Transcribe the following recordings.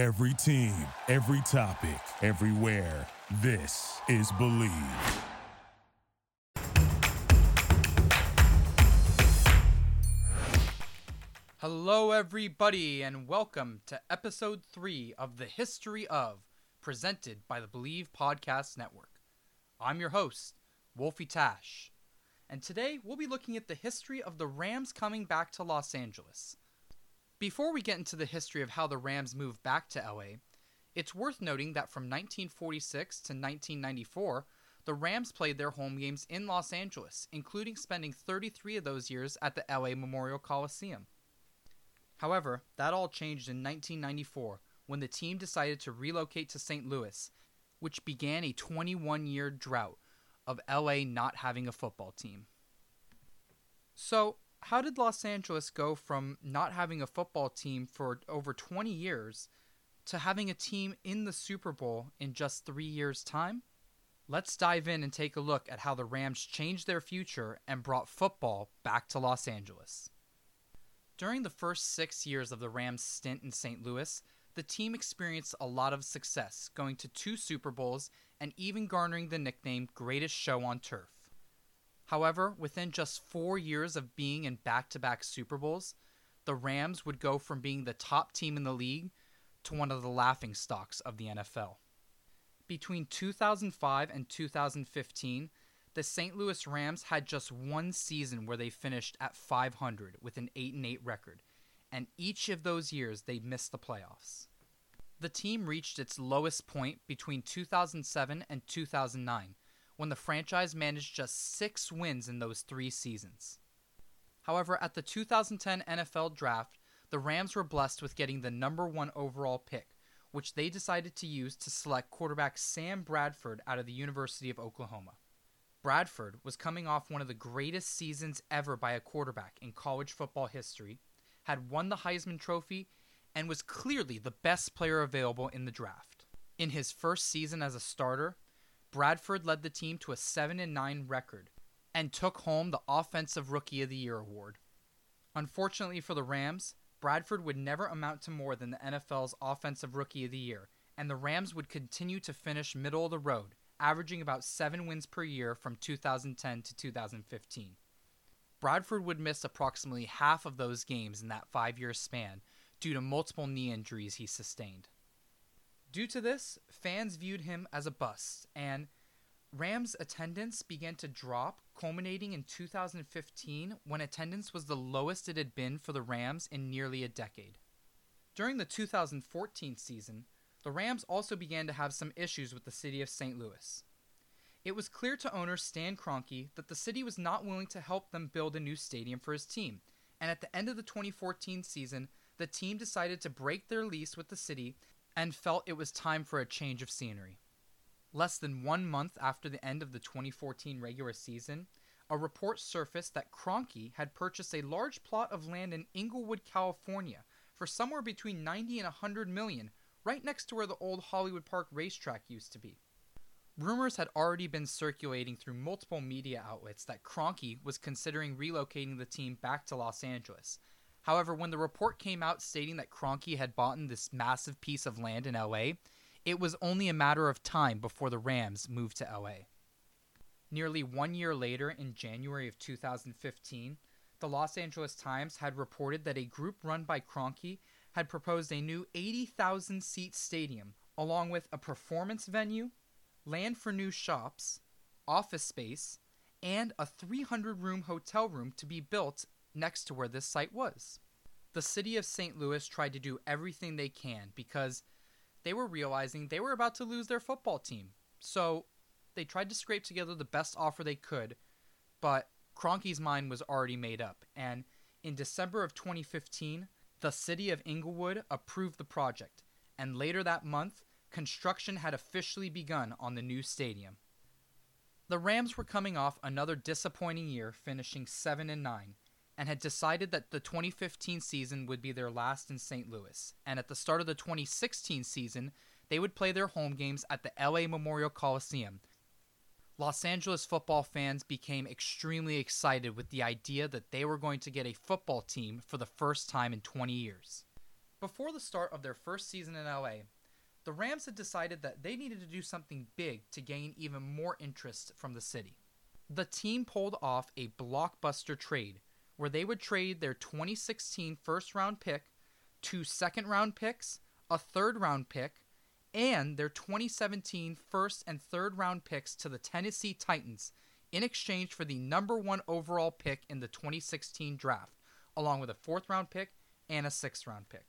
Every team, every topic, everywhere. This is Bleav. Hello, everybody, and welcome to episode three of The History of, presented by the Bleav Podcast Network. I'm your host, Wolfie Tash, and today we'll be looking at the history of the Rams coming back to Los Angeles. Before we get into the history of how the Rams moved back to LA, it's worth noting that from 1946 to 1994, the Rams played their home games in Los Angeles, including spending 33 of those years at the LA Memorial Coliseum. However, that all changed in 1994 when the team decided to relocate to St. Louis, which began a 21 year drought of LA not having a football team. So, how did Los Angeles go from not having a football team for over 20 years to having a team in the Super Bowl in just three years' time? Let's dive in and take a look at how the Rams changed their future and brought football back to Los Angeles. During the first six years of the Rams' stint in St. Louis, the team experienced a lot of success, going to two Super Bowls and even garnering the nickname Greatest Show on Turf. However, within just four years of being in back to back Super Bowls, the Rams would go from being the top team in the league to one of the laughing stocks of the NFL. Between 2005 and 2015, the St. Louis Rams had just one season where they finished at 500 with an 8 8 record, and each of those years they missed the playoffs. The team reached its lowest point between 2007 and 2009 when the franchise managed just 6 wins in those 3 seasons. However, at the 2010 NFL Draft, the Rams were blessed with getting the number 1 overall pick, which they decided to use to select quarterback Sam Bradford out of the University of Oklahoma. Bradford was coming off one of the greatest seasons ever by a quarterback in college football history, had won the Heisman Trophy, and was clearly the best player available in the draft. In his first season as a starter, Bradford led the team to a 7 9 record and took home the Offensive Rookie of the Year award. Unfortunately for the Rams, Bradford would never amount to more than the NFL's Offensive Rookie of the Year, and the Rams would continue to finish middle of the road, averaging about 7 wins per year from 2010 to 2015. Bradford would miss approximately half of those games in that five year span due to multiple knee injuries he sustained. Due to this, fans viewed him as a bust, and Rams attendance began to drop, culminating in 2015 when attendance was the lowest it had been for the Rams in nearly a decade. During the 2014 season, the Rams also began to have some issues with the city of St. Louis. It was clear to owner Stan Kroenke that the city was not willing to help them build a new stadium for his team, and at the end of the 2014 season, the team decided to break their lease with the city and felt it was time for a change of scenery. Less than one month after the end of the 2014 regular season, a report surfaced that Kroenke had purchased a large plot of land in Inglewood, California for somewhere between 90 and 100 million, right next to where the old Hollywood Park racetrack used to be. Rumors had already been circulating through multiple media outlets that Kroenke was considering relocating the team back to Los Angeles. However, when the report came out stating that Kroenke had bought this massive piece of land in LA, it was only a matter of time before the Rams moved to LA. Nearly one year later, in January of 2015, the Los Angeles Times had reported that a group run by Kroenke had proposed a new 80,000 seat stadium, along with a performance venue, land for new shops, office space, and a 300 room hotel room to be built next to where this site was. The city of St. Louis tried to do everything they can because they were realizing they were about to lose their football team. So they tried to scrape together the best offer they could, but Kroenke's mind was already made up. And in December of 2015, the city of Inglewood approved the project, and later that month, construction had officially begun on the new stadium. The Rams were coming off another disappointing year, finishing 7 and 9, and had decided that the 2015 season would be their last in St. Louis. And at the start of the 2016 season, they would play their home games at the LA Memorial Coliseum. Los Angeles football fans became extremely excited with the idea that they were going to get a football team for the first time in 20 years. Before the start of their first season in LA, the Rams had decided that they needed to do something big to gain even more interest from the city. The team pulled off a blockbuster trade where they would trade their 2016 first round pick, two second round picks, a third round pick, and their 2017 first and third round picks to the Tennessee Titans in exchange for the number one overall pick in the 2016 draft, along with a fourth round pick and a sixth round pick.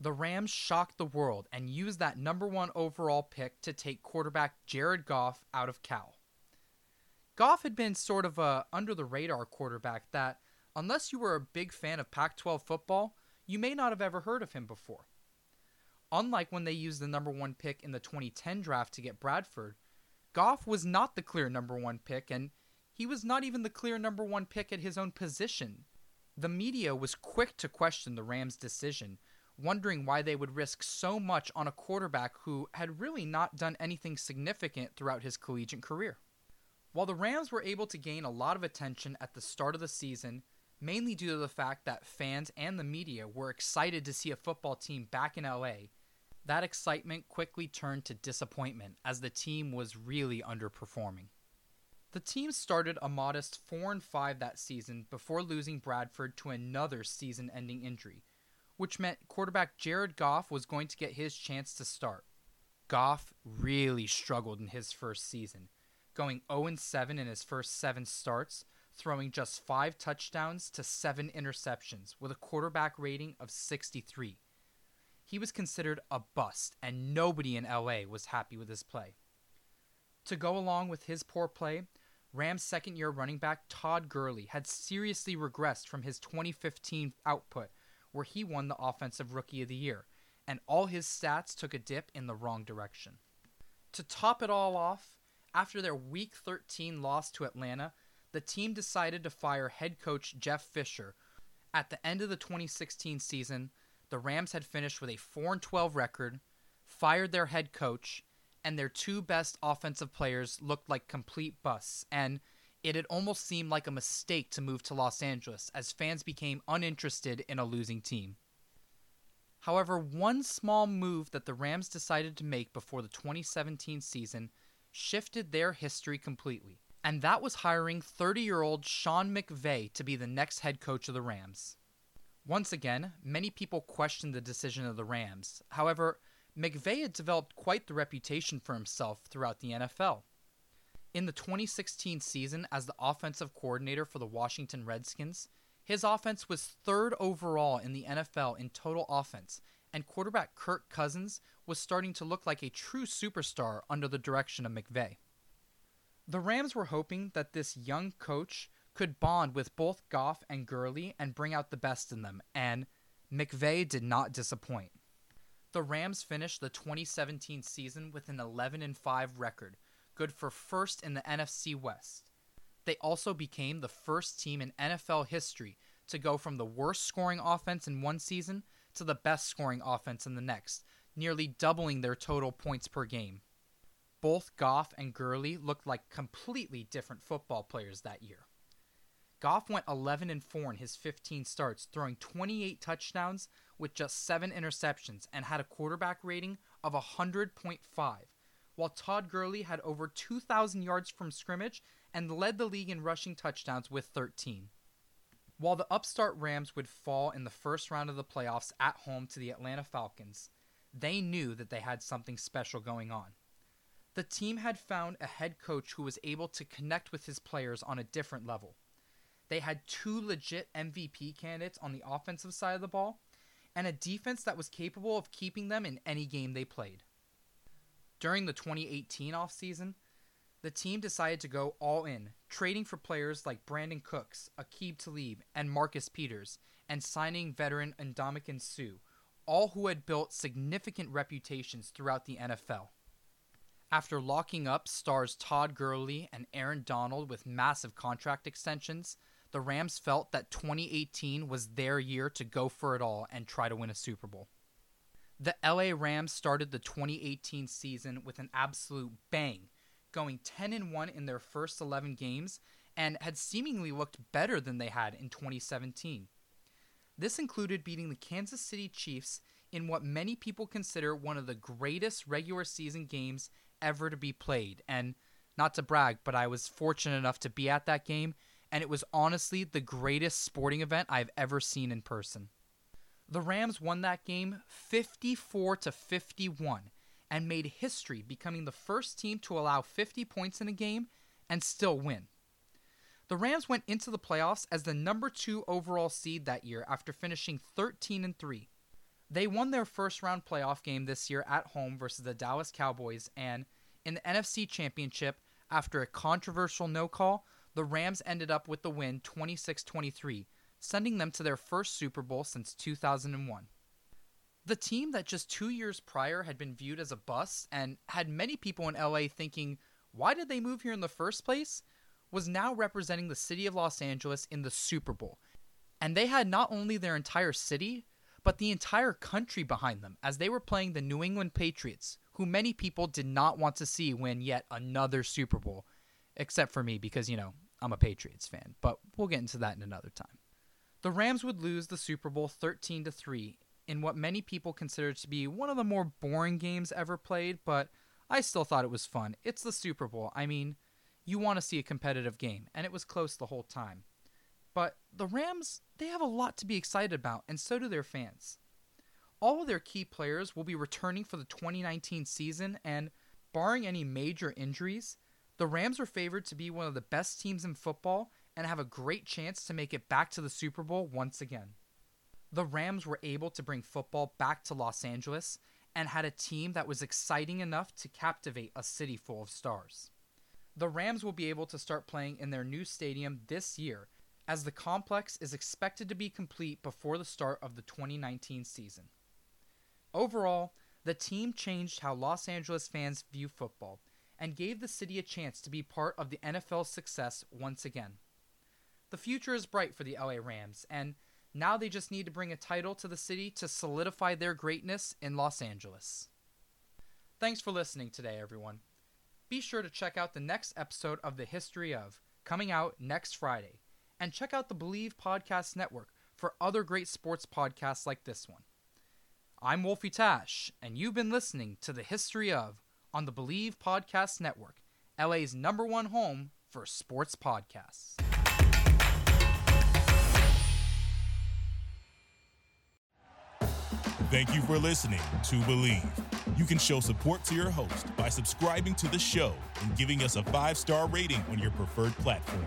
The Rams shocked the world and used that number one overall pick to take quarterback Jared Goff out of Cal. Goff had been sort of a under the radar quarterback that, unless you were a big fan of Pac 12 football, you may not have ever heard of him before. Unlike when they used the number one pick in the 2010 draft to get Bradford, Goff was not the clear number one pick, and he was not even the clear number one pick at his own position. The media was quick to question the Rams' decision, wondering why they would risk so much on a quarterback who had really not done anything significant throughout his collegiate career. While the Rams were able to gain a lot of attention at the start of the season, mainly due to the fact that fans and the media were excited to see a football team back in LA, that excitement quickly turned to disappointment as the team was really underperforming. The team started a modest 4 and 5 that season before losing Bradford to another season-ending injury, which meant quarterback Jared Goff was going to get his chance to start. Goff really struggled in his first season, going 0 7 in his first 7 starts, throwing just 5 touchdowns to 7 interceptions with a quarterback rating of 63. He was considered a bust and nobody in LA was happy with his play. To go along with his poor play, Rams second year running back Todd Gurley had seriously regressed from his 2015 output where he won the Offensive Rookie of the Year, and all his stats took a dip in the wrong direction. To top it all off, after their Week 13 loss to Atlanta, the team decided to fire head coach Jeff Fisher. At the end of the 2016 season, the Rams had finished with a 4 12 record, fired their head coach, and their two best offensive players looked like complete busts, and it had almost seemed like a mistake to move to Los Angeles as fans became uninterested in a losing team. However, one small move that the Rams decided to make before the 2017 season shifted their history completely, and that was hiring 30 year old Sean McVay to be the next head coach of the Rams. Once again, many people questioned the decision of the Rams. However, McVay had developed quite the reputation for himself throughout the NFL. In the 2016 season, as the offensive coordinator for the Washington Redskins, his offense was third overall in the NFL in total offense, and quarterback Kirk Cousins was starting to look like a true superstar under the direction of McVay. The Rams were hoping that this young coach could bond with both Goff and Gurley and bring out the best in them, and McVay did not disappoint. The Rams finished the 2017 season with an 11 5 record, good for first in the NFC West. They also became the first team in NFL history to go from the worst scoring offense in one season to the best scoring offense in the next, nearly doubling their total points per game. Both Goff and Gurley looked like completely different football players that year. Goff went 11 and 4 in his 15 starts, throwing 28 touchdowns with just 7 interceptions and had a quarterback rating of 100.5 while Todd Gurley had over 2,000 yards from scrimmage and led the league in rushing touchdowns with 13. While the upstart Rams would fall in the first round of the playoffs at home to the Atlanta Falcons, they knew that they had something special going on. The team had found a head coach who was able to connect with his players on a different level. They had two legit MVP candidates on the offensive side of the ball, and a defense that was capable of keeping them in any game they played. During the 2018 offseason, the team decided to go all in, trading for players like Brandin Cooks, Aqib Talib, and Marcus Peters, and signing veteran Ndamukong Suh, all who had built significant reputations throughout the NFL. After locking up stars Todd Gurley and Aaron Donald with massive contract extensions, the Rams felt that 2018 was their year to go for it all and try to win a Super Bowl. The LA Rams started the 2018 season with an absolute bang, going 10 and 1 in their first 11 games and had seemingly looked better than they had in 2017. This included beating the Kansas City Chiefs in what many people consider one of the greatest regular season games ever to be played. And not to brag, but I was fortunate enough to be at that game, and it was honestly the greatest sporting event I've ever seen in person. The Rams won that game 54 to 51 and made history becoming the first team to allow 50 points in a game and still win. The Rams went into the playoffs as the number 2 overall seed that year after finishing 13 and 3. They won their first round playoff game this year at home versus the Dallas Cowboys and in the NFC Championship after a controversial no call, the Rams ended up with the win 26-23, sending them to their first Super Bowl since 2001. The team that just 2 years prior had been viewed as a bust and had many people in LA thinking, why did they move here in the first place? was now representing the city of Los Angeles in the Super Bowl. And they had not only their entire city, but the entire country behind them as they were playing the New England Patriots, who many people did not want to see win yet another Super Bowl, except for me because, you know, I'm a Patriots fan, but we'll get into that in another time. The Rams would lose the Super Bowl 13 to 3 in what many people consider to be one of the more boring games ever played, but I still thought it was fun. It's the Super Bowl. I mean, you want to see a competitive game, and it was close the whole time. But the Rams, they have a lot to be excited about, and so do their fans. All of their key players will be returning for the 2019 season, and barring any major injuries, the Rams are favored to be one of the best teams in football and have a great chance to make it back to the Super Bowl once again. The Rams were able to bring football back to Los Angeles and had a team that was exciting enough to captivate a city full of stars the Rams will be able to start playing in their new stadium this year, as the complex is expected to be complete before the start of the 2019 season. Overall, the team changed how Los Angeles fans view football and gave the city a chance to be part of the NFL's success once again. The future is bright for the LA Rams, and now they just need to bring a title to the city to solidify their greatness in Los Angeles. Thanks for listening today, everyone be sure to check out the next episode of The History of, coming out next Friday. And check out the Bleav Podcast Network for other great sports podcasts like this one. I'm Wolfie Tash, and you've been listening to The History of on the Bleav Podcast Network, LA's number one home for sports podcasts. Thank you for listening to Bleav. You can show support to your host by subscribing to the show and giving us a five star rating on your preferred platform.